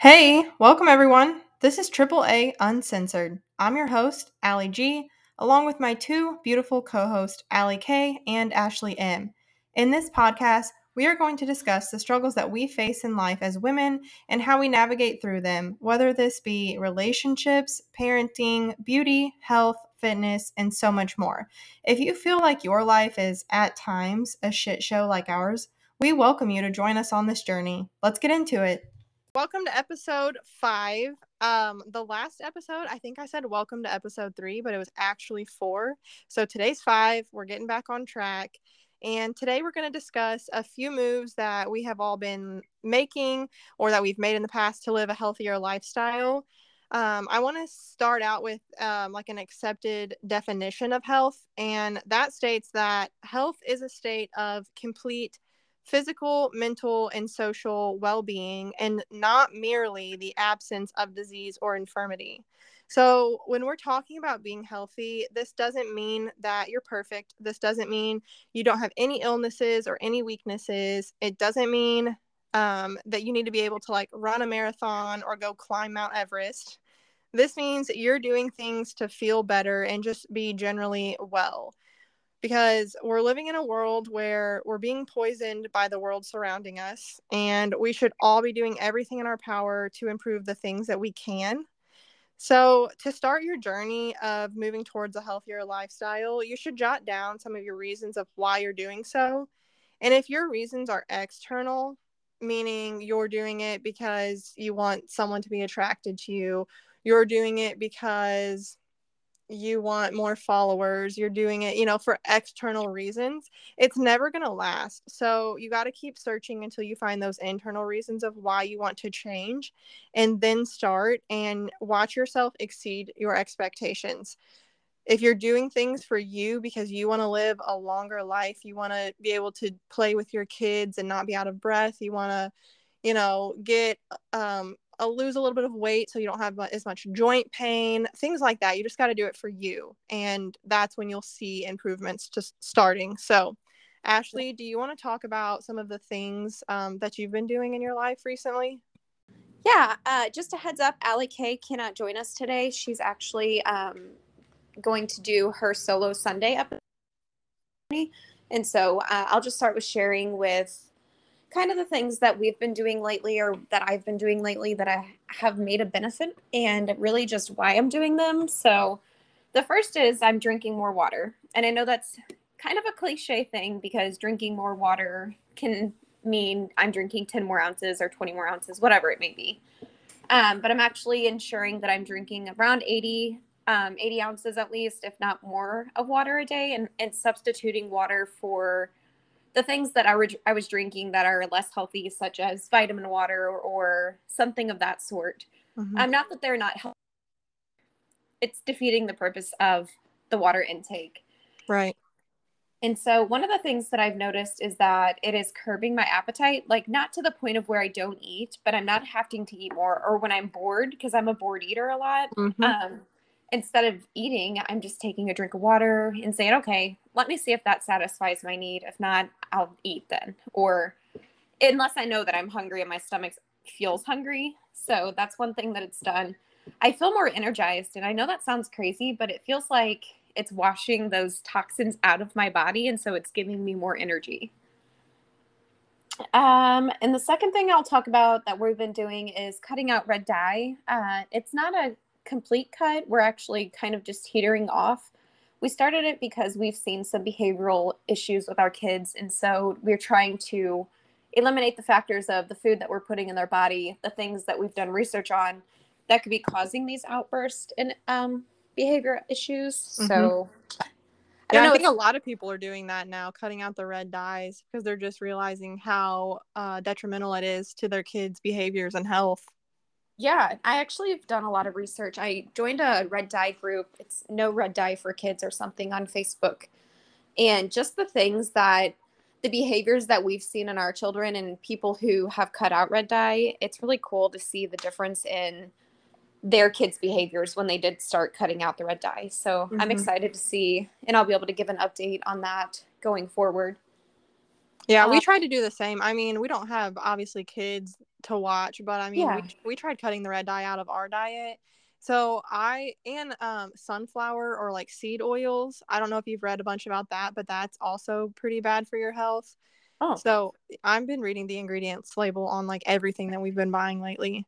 Hey, welcome everyone. This is Triple A Uncensored. I'm your host, Allie G, along with my two beautiful co hosts, Allie K and Ashley M. In this podcast, we are going to discuss the struggles that we face in life as women and how we navigate through them, whether this be relationships, parenting, beauty, health, fitness, and so much more. If you feel like your life is at times a shit show like ours, we welcome you to join us on this journey. Let's get into it. Welcome to episode five. Um, the last episode, I think I said welcome to episode three, but it was actually four. So today's five. We're getting back on track. And today we're going to discuss a few moves that we have all been making or that we've made in the past to live a healthier lifestyle. Um, I want to start out with um, like an accepted definition of health, and that states that health is a state of complete physical, mental, and social well being, and not merely the absence of disease or infirmity. So, when we're talking about being healthy, this doesn't mean that you're perfect. This doesn't mean you don't have any illnesses or any weaknesses. It doesn't mean um, that you need to be able to like run a marathon or go climb Mount Everest. This means you're doing things to feel better and just be generally well because we're living in a world where we're being poisoned by the world surrounding us and we should all be doing everything in our power to improve the things that we can. So to start your journey of moving towards a healthier lifestyle you should jot down some of your reasons of why you're doing so. And if your reasons are external meaning you're doing it because you want someone to be attracted to you you're doing it because you want more followers, you're doing it, you know, for external reasons, it's never going to last. So you got to keep searching until you find those internal reasons of why you want to change and then start and watch yourself exceed your expectations. If you're doing things for you because you want to live a longer life, you want to be able to play with your kids and not be out of breath, you want to, you know, get um, lose a little bit of weight so you don't have as much joint pain, things like that. You just got to do it for you. And that's when you'll see improvements just starting. So, Ashley, do you want to talk about some of the things um, that you've been doing in your life recently? Yeah, uh, just a heads up, Allie K cannot join us today. She's actually um, going to do her solo Sunday episode. And so uh, I'll just start with sharing with kind of the things that we've been doing lately or that I've been doing lately that I have made a benefit and really just why I'm doing them. So, the first is I'm drinking more water. And I know that's kind of a cliche thing because drinking more water can mean I'm drinking 10 more ounces or 20 more ounces, whatever it may be. Um, but I'm actually ensuring that I'm drinking around 80, um, 80 ounces at least, if not more, of water a day and, and substituting water for the things that I, re- I was drinking that are less healthy, such as vitamin water or, or something of that sort. Mm-hmm. Um, not that they're not healthy. It's defeating the purpose of the water intake. Right. And so, one of the things that I've noticed is that it is curbing my appetite, like not to the point of where I don't eat, but I'm not having to eat more. Or when I'm bored, because I'm a bored eater a lot, mm-hmm. um, instead of eating, I'm just taking a drink of water and saying, okay, let me see if that satisfies my need. If not, I'll eat then. Or unless I know that I'm hungry and my stomach feels hungry. So that's one thing that it's done. I feel more energized. And I know that sounds crazy, but it feels like it's washing those toxins out of my body. And so it's giving me more energy. Um, and the second thing I'll talk about that we've been doing is cutting out red dye. Uh, it's not a complete cut. We're actually kind of just teetering off. We started it because we've seen some behavioral issues with our kids. And so we're trying to eliminate the factors of the food that we're putting in their body, the things that we've done research on that could be causing these outbursts and um, behavior issues. Mm-hmm. So I yeah, I think a lot of people are doing that now, cutting out the red dyes because they're just realizing how uh, detrimental it is to their kids' behaviors and health. Yeah, I actually have done a lot of research. I joined a red dye group. It's no red dye for kids or something on Facebook. And just the things that the behaviors that we've seen in our children and people who have cut out red dye, it's really cool to see the difference in their kids' behaviors when they did start cutting out the red dye. So mm-hmm. I'm excited to see, and I'll be able to give an update on that going forward. Yeah, we Uh, tried to do the same. I mean, we don't have obviously kids to watch, but I mean, Yeah. we we tried cutting the red dye out of our diet. So I and um sunflower or like seed oils. I don't know if you've read a bunch about that, but that's also pretty bad for your health. Oh, So I've been reading the ingredients label on like everything that we've been buying lately.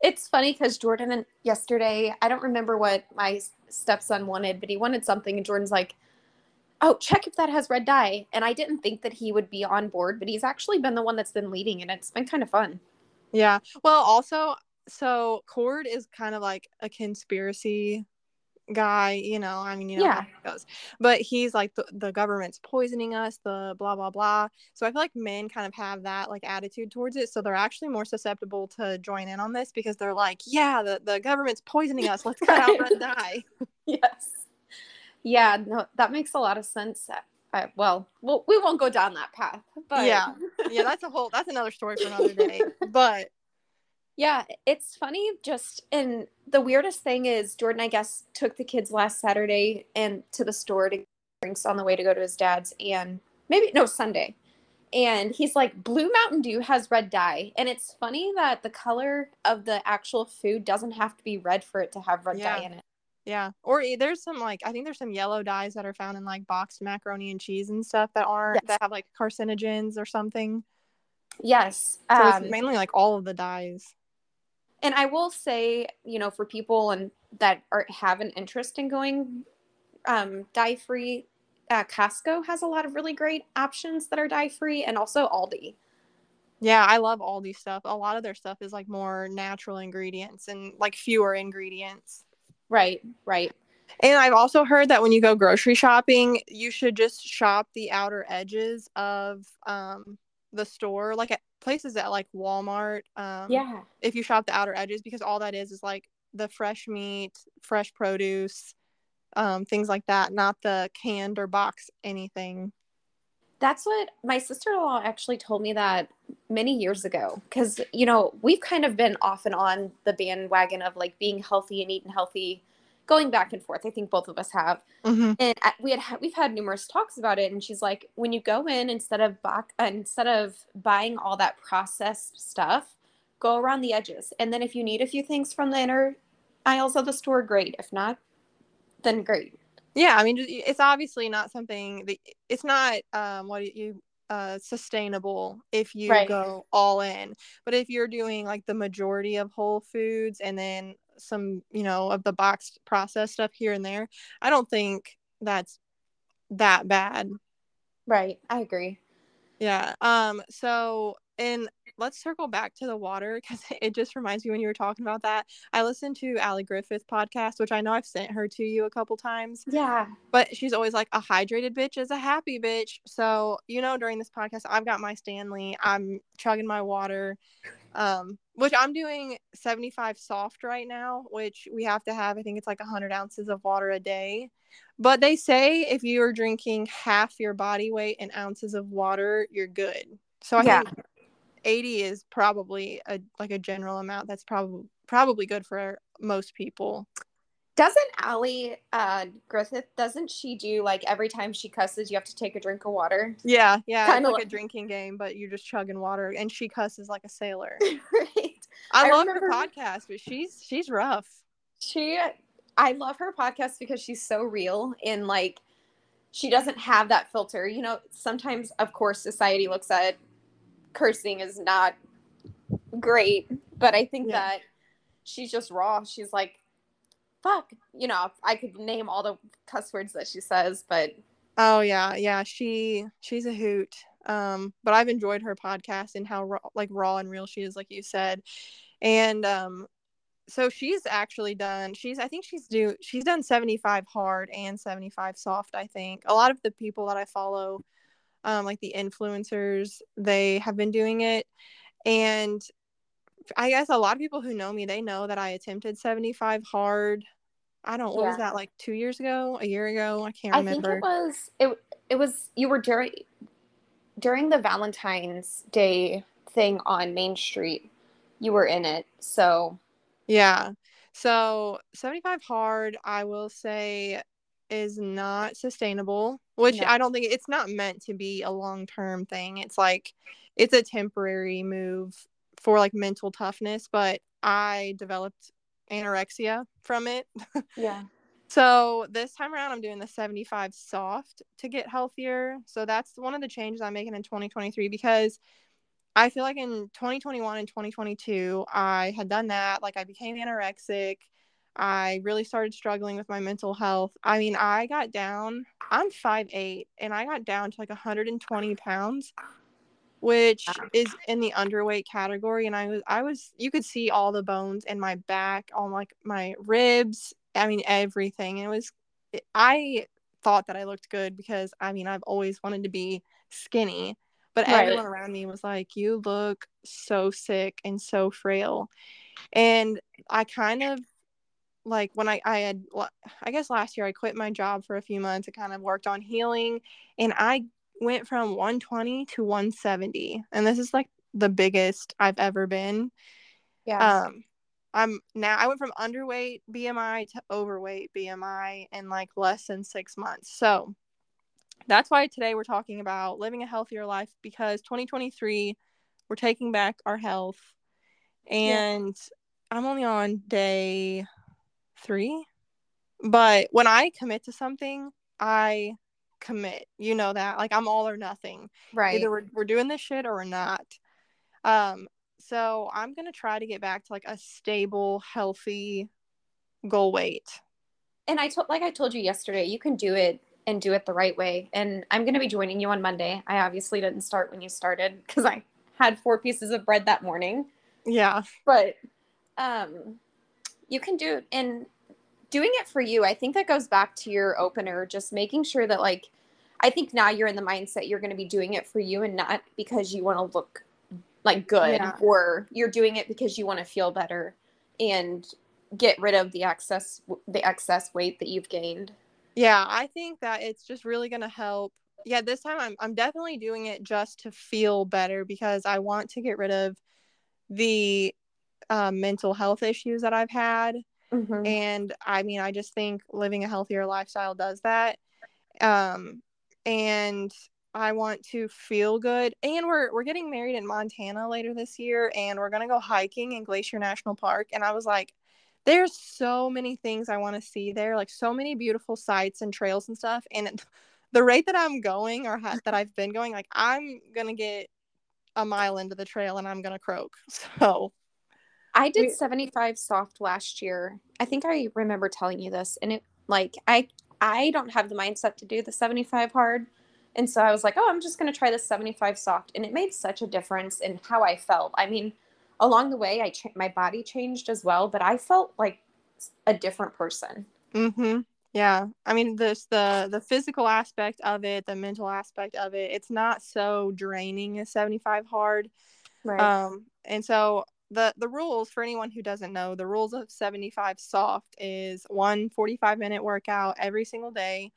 it's funny because Jordan and yesterday, I don't remember what my stepson wanted, but he wanted something, and Jordan's like, "Oh, check if that has red dye." And I didn't think that he would be on board, but he's actually been the one that's been leading, and it's been kind of fun. Yeah. Well, also, so Cord is kind of like a conspiracy guy, you know. I mean, you know Yeah. how it goes. But he's like the, the government's poisoning us, the blah blah blah. So I feel like men kind of have that like attitude towards it. So they're actually more susceptible to join in on this because they're like, yeah, the, the government's poisoning us. Let's cut out red dye. Yes. Yeah, no, that makes a lot of sense. Uh, well, well, we won't go down that path, but Yeah. Yeah, that's a whole that's another story for another day. But Yeah, it's funny. Just and the weirdest thing is Jordan, I guess, took the kids last Saturday and to the store to get drinks on the way to go to his dad's, and maybe no Sunday. And he's like, Blue Mountain Dew has red dye, and it's funny that the color of the actual food doesn't have to be red for it to have red Yeah. dye in it. Yeah. Or there's some like I think there's some yellow dyes that are found in like boxed macaroni and cheese and stuff that aren't Yes. that have like carcinogens or something. Yes. So Um, it's mainly like all of the dyes. and I will say, you know, for people and that are have an interest in going um, dye free, uh, Costco has a lot of really great options that are dye free, and also Aldi. Yeah, I love Aldi stuff. A lot of their stuff is like more natural ingredients and like fewer ingredients. Right, right. And I've also heard that when you go grocery shopping, you should just shop the outer edges of um the store, like at places at like Walmart. Um, Yeah, if you shop the outer edges because all that is is like the fresh meat, fresh produce, um, things like that, not the canned or box anything. That's what my sister-in-law actually told me that many years ago. Because you know we've kind of been off and on the bandwagon of like being healthy and eating healthy, going back and forth. I think both of us have. Mm-hmm. and we had we've had numerous talks about it and she's like when you go in instead of uh, instead of buying all that processed stuff go around the edges and then if you need a few things from the inner aisles of the store great if not then great Yeah, I mean, it's obviously not something that it's not um what you uh sustainable if you Right. go all in. But if you're doing like the majority of whole foods and then some, you know, of the boxed processed stuff here and there, I don't think that's that bad. right i agree Yeah. Um. So, and let's circle back to the water because it just reminds me when you were talking about that. I listened to Allie Griffith podcast, which I know I've sent her to you a couple times, yeah but she's always like a hydrated bitch is a happy bitch. So, you know, during this podcast, I've got my Stanley. I'm chugging my water. Um, which I'm doing 75 soft right now, which we have to have. I think it's like 100 ounces of water a day. But they say if you are drinking half your body weight in ounces of water, you're good. So I Yeah. think 80 is probably a like a general amount that's probably probably good for most people. doesn't Allie uh, Griffith doesn't she do like every time she cusses you have to take a drink of water Yeah, yeah, Kinda like like- a drinking game, but you're just chugging water, and she cusses like a sailor. right I, I love her podcast, but she's she's rough. she i love her podcast because she's so real and like she doesn't have that filter you know sometimes of course society looks at cursing is not great but i think Yeah. that she's just raw she's like fuck you know i could name all the cuss words that she says but Oh yeah, yeah. She she's a hoot. Um, but I've enjoyed her podcast and how raw, like raw and real she is, like you said. And um, so she's actually done. She's I think she's do she's done seventy five hard and seventy five soft. I think a lot of the people that I follow, um, like the influencers, they have been doing it, and I guess a lot of people who know me, they know that I attempted seventy five hard. I don't. What was that like two years ago? A year ago? I can't remember. i think it was it, it was you were during during the valentine's day thing on main street you were in it so Yeah. So 75 hard, I will say is not sustainable, which No. I don't think it's not meant to be a long term thing. It's like it's a temporary move for like mental toughness, but I developed anorexia from it. Yeah. So this time around, I'm doing the 75 soft to get healthier. So that's one of the changes I'm making in 2023 because I feel like in 2021 and 2022, I had done that. Like I became anorexic. I really started struggling with my mental health. I mean, I got down, I'm 5'8, and I got down to like 120 pounds, which ah. is in the underweight category. And I was, I was, you could see all the bones in my back, on like my ribs. I mean, everything. And it was, eh, I thought that I looked good because I mean, I've always wanted to be skinny, but Right. everyone around me was like, you look so sick and so frail. And I kind of like when I, I had, I guess last year I quit my job for a few months. I kind of worked on healing and I went from 120 to 170. And this is like the biggest I've ever been. Yeah. Um, I'm now I went from underweight BMI to overweight BMI in like less than six months. So that's why today we're talking about living a healthier life because 2023 we're taking back our health and I'm only on day three. But when I commit to something, I commit. You know that. Like I'm all or nothing. right. Either we're, we're doing this shit or we're not. Um, so I'm gonna try to get back to like a stable, healthy goal weight. and I told, like I told you yesterday, you can do it and do it the right way. And I'm going to be joining you on Monday. I obviously didn't start when you started because I had four pieces of bread that morning. Yeah. but um you can do it and doing it for you i think that goes back to your opener just making sure that like i think now you're in the mindset you're going to be doing it for you and not because you want to look like good Yeah. or you're doing it because you want to feel better and get rid of the excess the excess weight that you've gained Yeah, I think that it's just really gonna help. Yeah, this time I'm I'm definitely doing it just to feel better because I want to get rid of the uh, mental health issues that I've had. Mhm. and i mean i just think living a healthier lifestyle does that. Um and i want to feel good. And we're we're getting married in montana later this year and we're going to go hiking in glacier national park. And i was like there's so many things i want to see there like so many beautiful sights and trails and stuff. And the rate that i'm going or ha- that i've been going like i'm going to get a mile into the trail and i'm going to croak. So I did We- 75 soft last year. I think I remember telling you this and it like I I don't have the mindset to do the 75 hard. And so I was like, "Oh, I'm just going to try the 75 soft." And it made such a difference in how I felt. I mean, along the way I cha- my body changed as well, but I felt like a different person. Mm-hmm. Yeah. I mean, this the the physical aspect of it, the mental aspect of it. It's not so draining as seventy five hard. Right. Um, and so the the rules for anyone who doesn't know, the rules of seventy five soft is one 45 minute workout every single day.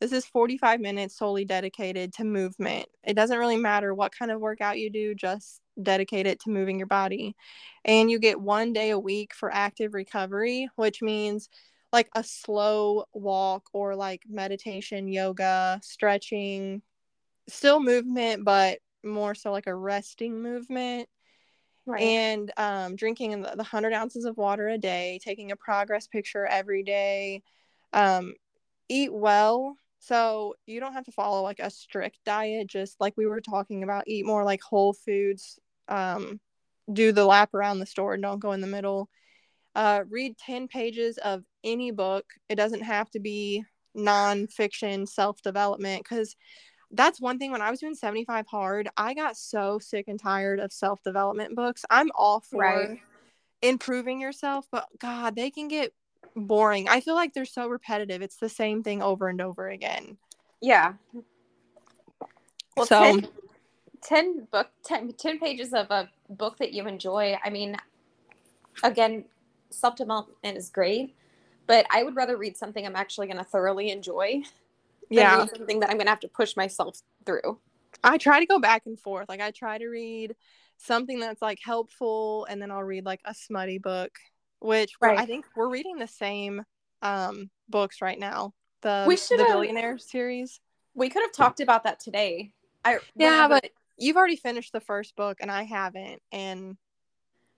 This is 45 minutes solely dedicated to movement. It doesn't really matter what kind of workout you do, just dedicate it to moving your body. And you get one day a week for active recovery, which means like a slow walk or like meditation, yoga, stretching, still movement, but more so like a resting movement. Right. And um, drinking the, the 100 ounces of water a day, taking a progress picture every day, um, eat well. So you don't have to follow like a strict diet, just like we were talking about, eat more like whole foods, um, do the lap around the store, don't go in the middle uh, read 10 pages of any book. It doesn't have to be nonfiction self development because that's one thing when I was doing 75 hard, I got so sick and tired of self development books. I'm all for Right. improving yourself, but God, they can get boring. I feel like they're so repetitive. It's the same thing over and over again. yeah. Well, so, 10, 10 book 10, 10 pages of a book that you enjoy i mean again self-development is great but i would rather read something i'm actually going to thoroughly enjoy yeah, something that i'm going to have to push myself through I try to go back and forth. Like, I try to read something that's like helpful, and then I'll read like a smutty book, which we're- I think we're reading the same um, books right now. The we should the billionaire series. We could have talked about that today. I yeah, but you've already finished the first book and I haven't, and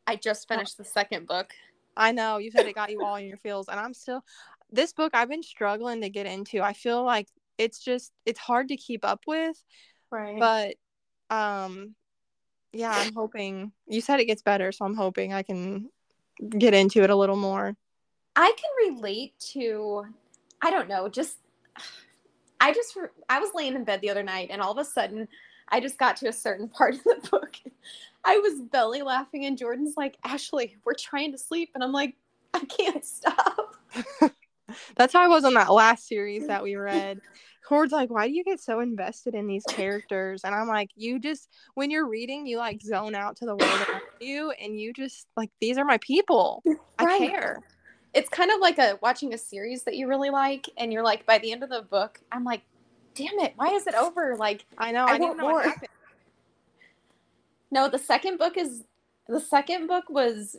I just finished the second book. I know you said it got you all in your feels, and I'm still this book I've been struggling to get into. I feel like it's just it's hard to keep up with. Right. But um yeah, I'm hoping you said it gets better, so I'm hoping I can get into it a little more. I can relate to I don't know, just I just I was laying in bed the other night and all of a sudden I just got to a certain part of the book. I was belly laughing and Jordan's like, "Ashley, we're trying to sleep." And I'm like, "I can't stop." That's how I was on that last series that we read. Cord's like, why do you get so invested in these characters? And I'm like, you just when you're reading, you like zone out to the world around you, and you just like these are my people. I care. It's kind of like a watching a series that you really like, and you're like, by the end of the book, I'm like, damn it, why is it over? Like, I know, I, I want more. No, the second book is the second book was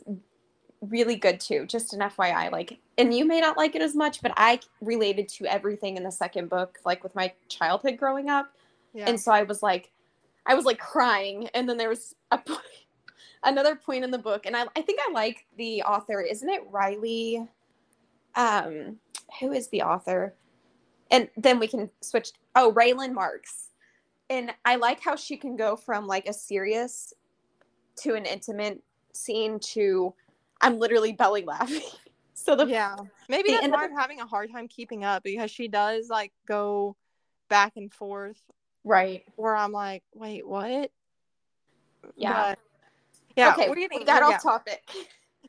really good too. Just an FYI, like, and you may not like it as much, but I related to everything in the second book, like with my childhood growing up, yeah. and so I was like, I was like crying, and then there was a point, another point in the book, and I, I think I like the author. Isn't it Riley? Um, who is the author? And then we can switch. Oh, Raylan Marks. And I like how she can go from like a serious to an intimate scene to I'm literally belly laughing. so the yeah, maybe the that's why I'm having a hard time keeping up because she does like go back and forth, right? Where I'm like, wait, what? Yeah, but, yeah. Okay, we're getting we got off yeah. topic.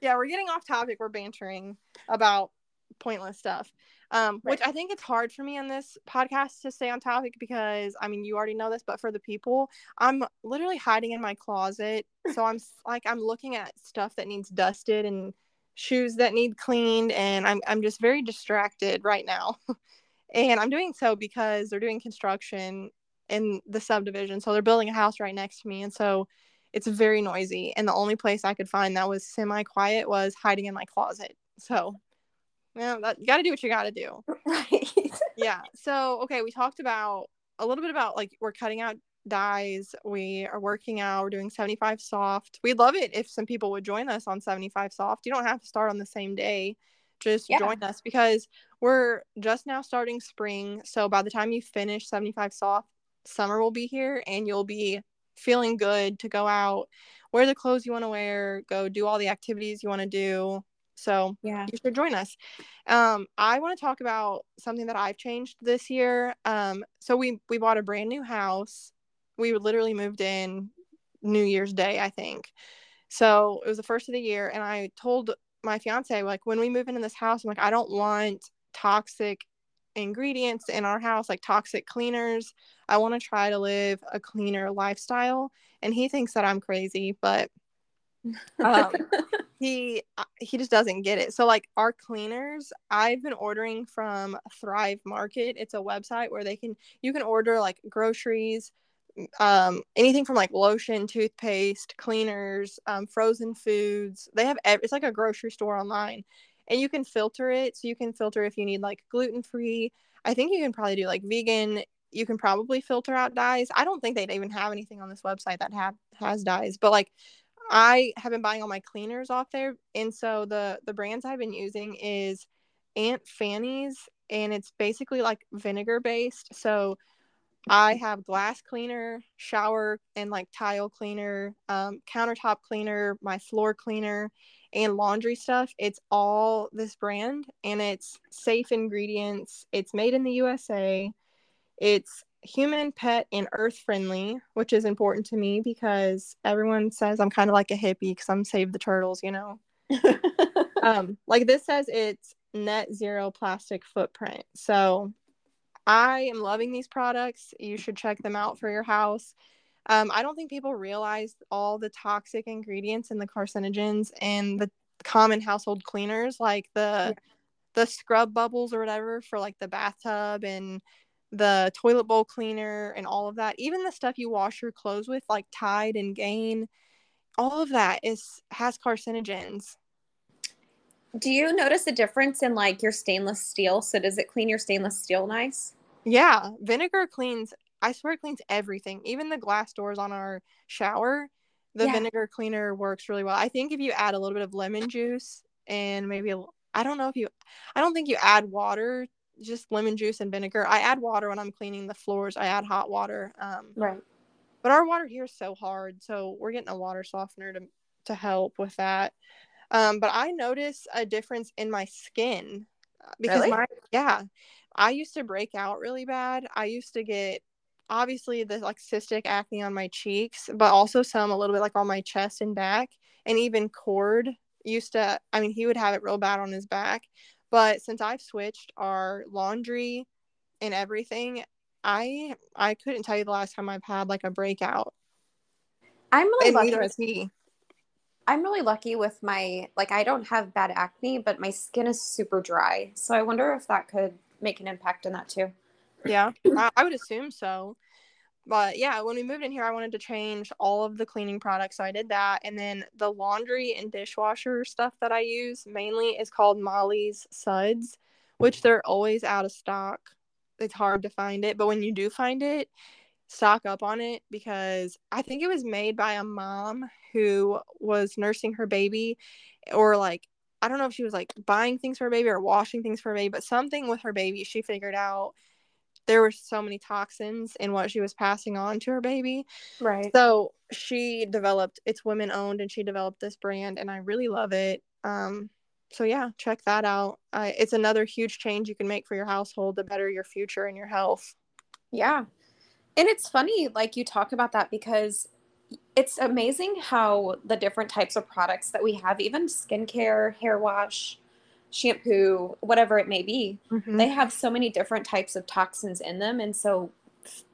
Yeah, we're getting off topic. We're bantering about pointless stuff. Um, right. which I think it's hard for me on this podcast to stay on topic because I mean you already know this, but for the people, I'm literally hiding in my closet. So I'm like I'm looking at stuff that needs dusted and shoes that need cleaned, and I'm I'm just very distracted right now. and I'm doing so because they're doing construction in the subdivision, so they're building a house right next to me, and so it's very noisy. And the only place I could find that was semi quiet was hiding in my closet. So yeah, that you got to do what you got to do. Right. yeah. So, okay, we talked about a little bit about like we're cutting out dyes. We are working out. We're doing 75 soft. We'd love it if some people would join us on 75 soft. You don't have to start on the same day. Just yeah. join us because we're just now starting spring. So by the time you finish 75 soft, summer will be here and you'll be feeling good to go out, wear the clothes you want to wear, go do all the activities you want to do, so yeah, you should join us. Um, I want to talk about something that I've changed this year. Um, so we we bought a brand new house. We literally moved in New Year's Day, I think. So it was the first of the year, and I told my fiance like when we move into this house, I'm like I don't want toxic ingredients in our house like toxic cleaners. I want to try to live a cleaner lifestyle, and he thinks that I'm crazy, but um, he uh, he just doesn't get it. So like our cleaners, I've been ordering from Thrive Market. It's a website where they can you can order like groceries, um, anything from like lotion, toothpaste, cleaners, um, frozen foods. They have it's like a grocery store online, and you can filter it. So you can filter if you need like gluten free. I think you can probably do like vegan. You can probably filter out dyes. I don't think they'd even have anything on this website that have has dyes, but like I have been buying all my cleaners off there, and so the the brands I've been using is Aunt Fannie's, and it's basically like vinegar based. So I have glass cleaner, shower and like tile cleaner, um, countertop cleaner, my floor cleaner, and laundry stuff. It's all this brand, and it's safe ingredients. It's made in the USA. It's human, pet, and earth friendly, which is important to me because everyone says I'm kind of like a hippie because I'm save the turtles, you know. um, like this says it's net zero plastic footprint. So I am loving these products. You should check them out for your house. Um, I don't think people realize all the toxic ingredients and the carcinogens and the common household cleaners, like the yeah. the scrub bubbles or whatever for like the bathtub and the toilet bowl cleaner and all of that even the stuff you wash your clothes with like tide and gain all of that is has carcinogens Do you notice a difference in like your stainless steel? So does it clean your stainless steel nice? Yeah, vinegar cleans. I swear it cleans everything, even the glass doors on our shower. The Yeah. vinegar cleaner works really well. I think if you add a little bit of lemon juice and maybe a, I don't know if you, I don't think you add water, just lemon juice and vinegar. I add water when I'm cleaning the floors. I add hot water. Um, Right. but our water here is so hard, so we're getting a water softener to to help with that. Um, but I notice a difference in my skin uh, because Really? my yeah, I used to break out really bad. I used to get obviously the like cystic acne on my cheeks, but also some a little bit like on my chest and back, and even cord used to. I mean, he would have it real bad on his back. But since I've switched our laundry and everything, I I couldn't tell you the last time I've had like a breakout. I'm really And lucky. with- he. I'm really lucky with my like I don't have bad acne, but my skin is super dry. So I wonder if that could make an impact in that too. Yeah, I, I would assume so. But yeah, when we moved in here, I wanted to change all of the cleaning products. So I did that. And then the laundry and dishwasher stuff that I use mainly is called Molly's Suds, which they're always out of stock. It's hard to find it. But when you do find it, stock up on it because I think it was made by a mom who was nursing her baby or like I don't know if she was like buying things for her baby or washing things for her baby, but something with her baby she figured out there were so many toxins in what she was passing on to her baby. Right. So she developed it's women owned and she developed this brand and I really love it. Um so yeah, check that out. Uh, it's another huge change you can make for your household to better your future and your health. Yeah. And it's funny, like you talk about that because it's amazing how the different types of products that we have, even skincare, hair wash, shampoo, whatever it may be, Mhm. they have so many different types of toxins in them. And so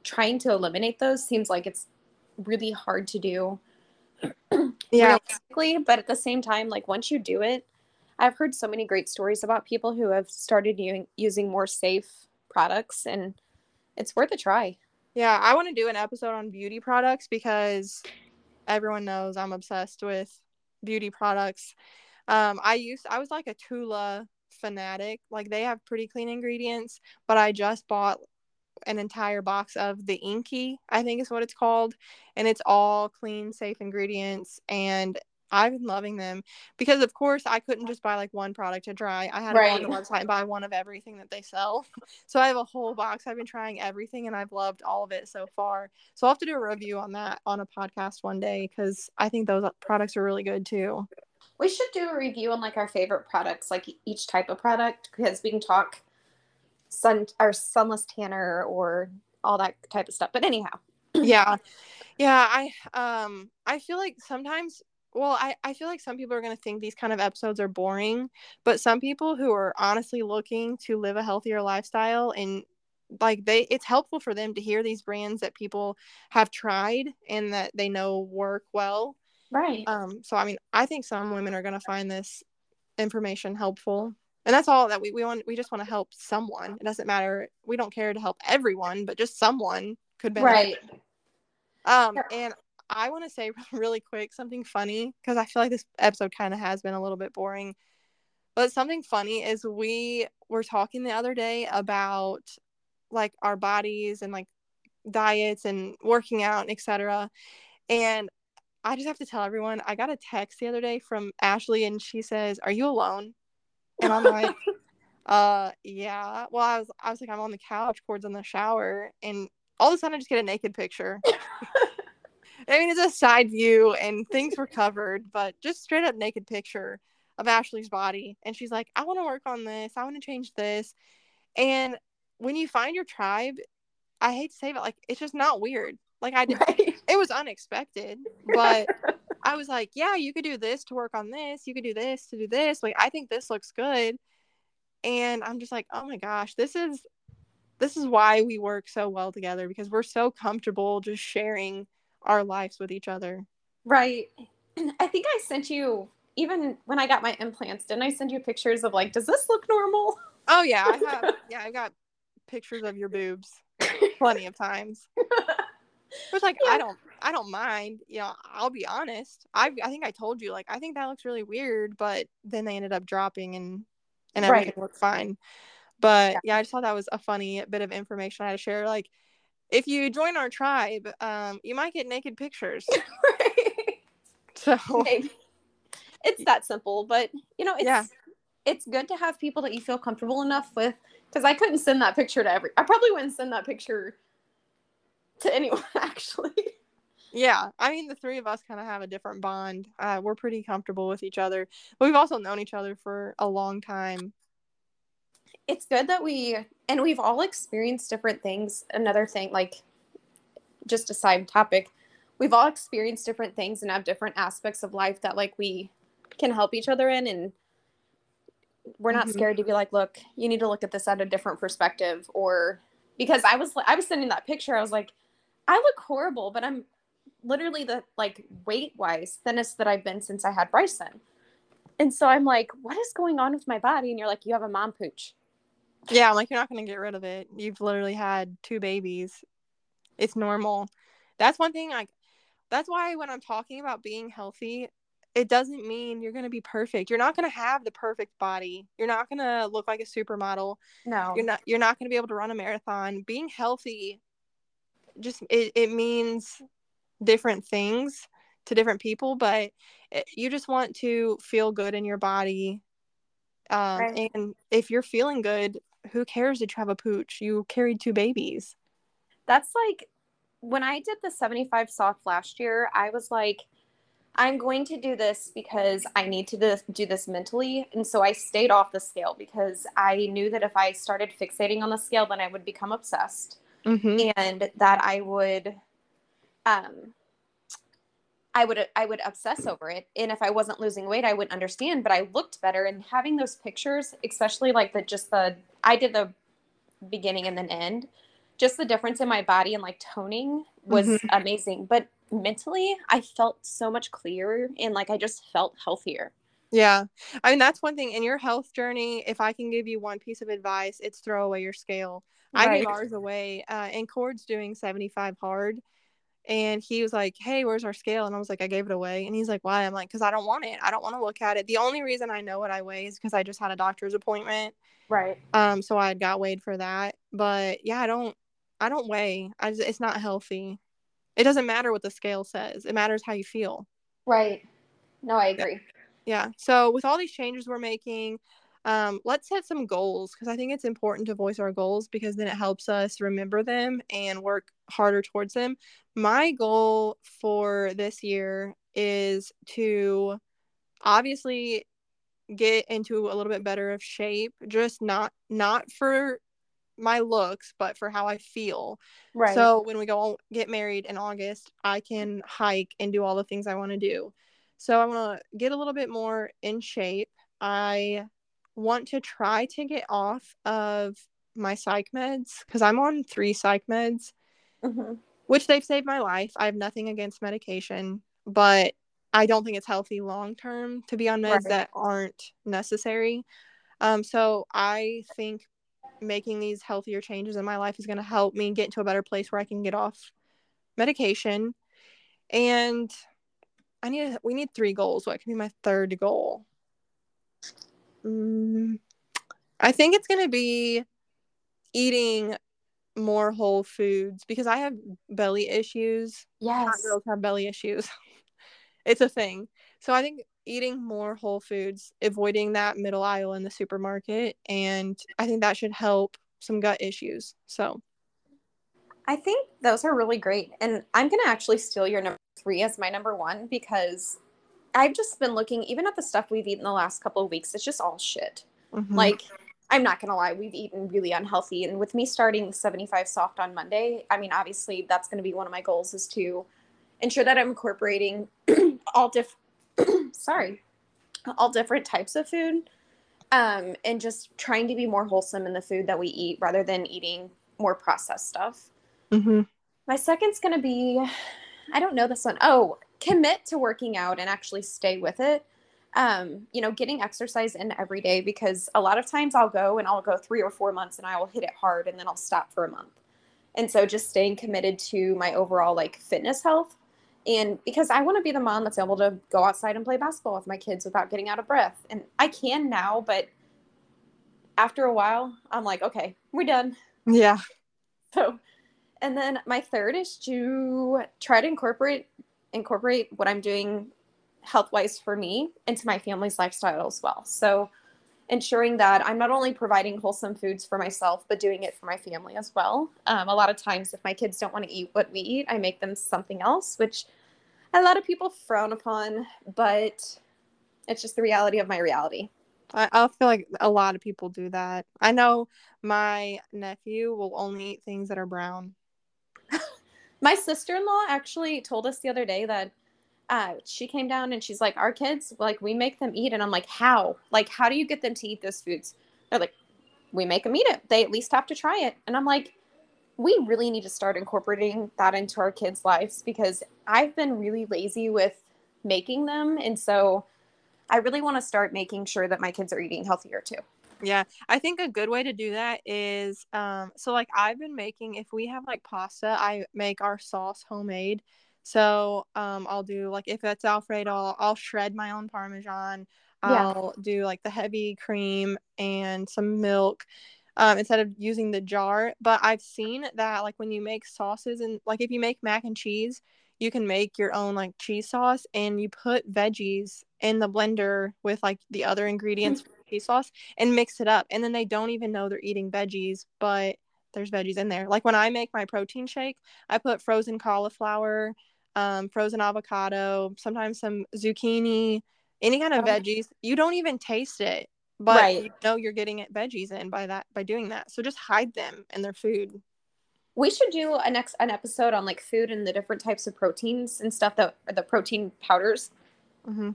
trying to eliminate those seems like it's really hard to do Yeah. But at the same time, like once you do it, I've heard so many great stories about people who have started u- using more safe products and it's worth a try. Yeah, I want to do an episode on beauty products because everyone knows I'm obsessed with beauty products. Um, I used I was like a Tula fanatic. Like they have pretty clean ingredients, but I just bought an entire box of the Inky, I think is what it's called, and it's all clean, safe ingredients and I've been loving them because of course I couldn't just buy like one product to try. I had to go on the website and buy one of everything that they sell. So I have a whole box. I've been trying everything and I've loved all of it so far. So I'll have to do a review on that on a podcast one day because I think those products are really good too. We should do a review on like our favorite products, like each type of product, because we can talk sun or sunless tanner or all that type of stuff. But anyhow, yeah. Yeah. I um I feel like sometimes well, I, I feel like some people are going to think these kind of episodes are boring, but some people who are honestly looking to live a healthier lifestyle and like they it's helpful for them to hear these brands that people have tried and that they know work well right. Um, so I mean, I think some women are gonna find this information helpful. And that's all that we, we want we just want to help someone. It doesn't matter. We don't care to help everyone, but just someone could benefit. right. Um, and I want to say really quick something funny because I feel like this episode kind of has been a little bit boring. But something funny is we were talking the other day about like our bodies and like diets and working out and etc. And I just have to tell everyone I got a text the other day from Ashley and she says, "Are you alone?" And I'm like, "Uh, yeah." Well, I was I was like I'm on the couch, Cord's in the shower, and all of a sudden I just get a naked picture. I mean, it's a side view and things were covered, but just straight up naked picture of Ashley's body. And she's like, I want to work on this. I want to change this. And when you find your tribe, I hate to say it, but like, it's just not weird. Like, I did, Right. It was unexpected, but I was like, yeah, you could do this to work on this. You could do this to do this. Like, I think this looks good. And I'm just like, oh my gosh, this is this is why we work so well together because we're so comfortable just sharing our lives with each other. Right. I think I sent you even when I got my implants, didn't I send you pictures of like, does this look normal? Oh yeah, I have yeah, I've got pictures of your boobs plenty of times. Which like yeah. I don't I don't mind. You know, I'll be honest. I I think I told you like I think that looks really weird, but then they ended up dropping and and everything right. looked fine. But yeah. yeah, I just thought that was a funny bit of information I had to share. Like if you join our tribe, um, you might get naked pictures. right. So Maybe. it's that simple, but you know, it's yeah. it's good to have people that you feel comfortable enough with. Because I couldn't send that picture to every. I probably wouldn't send that picture to anyone actually. Yeah, I mean the three of us kind of have a different bond. Uh, we're pretty comfortable with each other, but we've also known each other for a long time. It's good that we and we've all experienced different things. Another thing, like just a side topic, we've all experienced different things and have different aspects of life that like we can help each other in and we're not mm-hmm. scared to be like look you need to look at this at a different perspective or because i was i was sending that picture i was like i look horrible but i'm literally the like weight wise thinnest that i've been since i had bryson and so i'm like what is going on with my body and you're like you have a mom pooch yeah I'm like you're not going to get rid of it you've literally had two babies it's normal that's one thing like that's why when i'm talking about being healthy it doesn't mean you're going to be perfect. You're not going to have the perfect body. You're not going to look like a supermodel. No. You're not you're not going to be able to run a marathon. Being healthy just it, it means different things to different people, but it, you just want to feel good in your body. Um, right. and if you're feeling good, who cares that you have a pooch? You carried two babies. That's like when I did the 75 soft last year, I was like I'm going to do this because I need to do this mentally. And so I stayed off the scale because I knew that if I started fixating on the scale, then I would become obsessed mm-hmm. and that I would, um, I would I would obsess over it, and if I wasn't losing weight, I wouldn't understand. But I looked better, and having those pictures, especially like the just the I did the beginning and then end, just the difference in my body and like toning was mm-hmm. amazing. But mentally i felt so much clearer and like i just felt healthier yeah. I mean that's one thing in your health journey if i can give you one piece of advice it's throw away your scale. Right. i gave ours away uh, and cord's doing 75 hard and he was like hey where's our scale? And i was like i gave it away. And he's like why? I'm like because i don't want it. I don't want to look at it. The only reason i know what i weigh is because i just had a doctor's appointment. Right. Um so i got weighed for that. But yeah i don't i don't weigh. I just, it's not healthy. It doesn't matter what the scale says. It matters how you feel. Right. No, I agree. Yeah. So with all these changes we're making, um, let's set some goals because I think it's important to voice our goals because then it helps us remember them and work harder towards them. My goal for this year is to obviously get into a little bit better of shape just not not for my looks, but for how I feel. Right. So when we go get married in August, I can hike and do all the things I want to do. So I want to get a little bit more in shape. I want to try to get off of my psych meds because I'm on three psych meds, mm-hmm. which they've saved my life. I have nothing against medication, but I don't think it's healthy long term to be on meds right. that aren't necessary. Um, so I think making these healthier changes in my life is going to help me get to a better place where I can get off medication. And I need we need three goals. What can be my third goal? Mm, I think it's going to be eating more whole foods because I have belly issues. Yes. Hot girls have belly issues. it's a thing. So I think eating more whole foods, avoiding that middle aisle in the supermarket, and I think that should help some gut issues. So I think those are really great. And I'm going to actually steal your number three as my number one because I've just been looking, even at the stuff we've eaten the last couple of weeks, it's just all shit. Mm-hmm. Like, I'm not going to lie, we've eaten really unhealthy. And with me starting 75 soft on Monday, I mean, obviously, that's going to be one of my goals is to ensure that I'm incorporating all different sorry, all different types of food um, and just trying to be more wholesome in the food that we eat rather than eating more processed stuff. Mm-hmm. My second's going to be, I don't know this one. Oh, commit to working out and actually stay with it. Um, you know, getting exercise in every day because a lot of times I'll go and I'll go three or four months and I will hit it hard and then I'll stop for a month. And so just staying committed to my overall like fitness health. And because I want to be the mom that's able to go outside and play basketball with my kids without getting out of breath. And I can now, but after a while, I'm like, okay, we're done. Yeah. So, and then my third is to try to incorporate incorporate what I'm doing health wise for me into my family's lifestyle as well. So, ensuring that I'm not only providing wholesome foods for myself, but doing it for my family as well. Um, a lot of times, if my kids don't want to eat what we eat, I make them something else, which a lot of people frown upon, but it's just the reality of my reality. I, I feel like a lot of people do that. I know my nephew will only eat things that are brown. My sister in law actually told us the other day that uh, she came down and she's like, Our kids, like, we make them eat. And I'm like, How? Like, how do you get them to eat those foods? They're like, We make them eat it. They at least have to try it. And I'm like, we really need to start incorporating that into our kids' lives because I've been really lazy with making them. And so I really want to start making sure that my kids are eating healthier too. Yeah, I think a good way to do that is um so like I've been making if we have like pasta, I make our sauce homemade. So um I'll do like if it's alfredo, I'll, I'll shred my own parmesan. I'll yeah. do like the heavy cream and some milk um, instead of using the jar. But I've seen that like when you make sauces and like if you make mac and cheese, you can make your own like cheese sauce and you put veggies in the blender with like the other ingredients sauce and mix it up and then they don't even know they're eating veggies but there's veggies in there. Like when i make my protein shake i put frozen cauliflower um, frozen avocado sometimes some zucchini any kind of veggies. You don't even taste it but right. you know you're getting it veggies in by that by doing that. So just hide them in their food. We should do a next an episode on like food and the different types of proteins and stuff that the protein powders. Mm-hmm.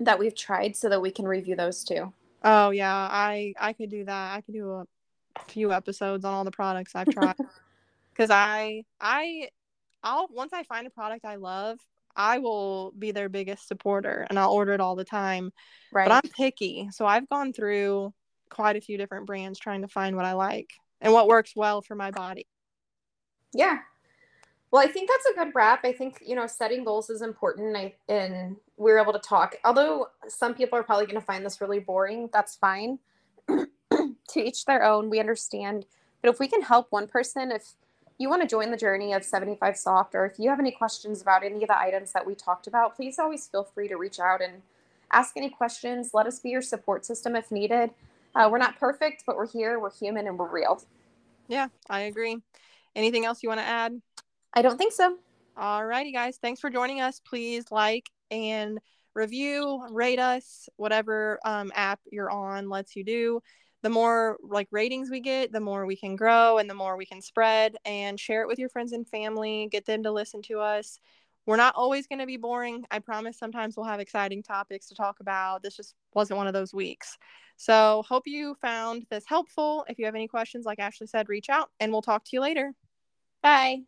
That we've tried so that we can review those too. Oh yeah i i could do that. I could do a few episodes on all the products i've tried. Because i i i'll once i find a product i love i will be their biggest supporter and i'll order it all the time. Right. But i'm picky so i've gone through quite a few different brands trying to find what i like and what works well for my body. Yeah. Well, I think that's a good wrap. I think, you know, setting goals is important. I, and we're able to talk. Although some people are probably going to find this really boring, that's fine. to each their own. We understand. But if we can help one person, if you want to join the journey of 75 Soft, or if you have any questions about any of the items that we talked about, please always feel free to reach out and ask any questions. Let us be your support system if needed. Uh, we're not perfect, but we're here, we're human, and we're real. Yeah, I agree. Anything else you want to add? I don't think so. All righty, guys. Thanks for joining us. Please like and review, rate us, whatever um, app you're on lets you do. The more like ratings we get, the more we can grow and the more we can spread and share it with your friends and family. Get them to listen to us. We're not always going to be boring. I promise sometimes we'll have exciting topics to talk about. This just wasn't one of those weeks. So, hope you found this helpful. If you have any questions, like Ashley said, reach out and we'll talk to you later. Bye.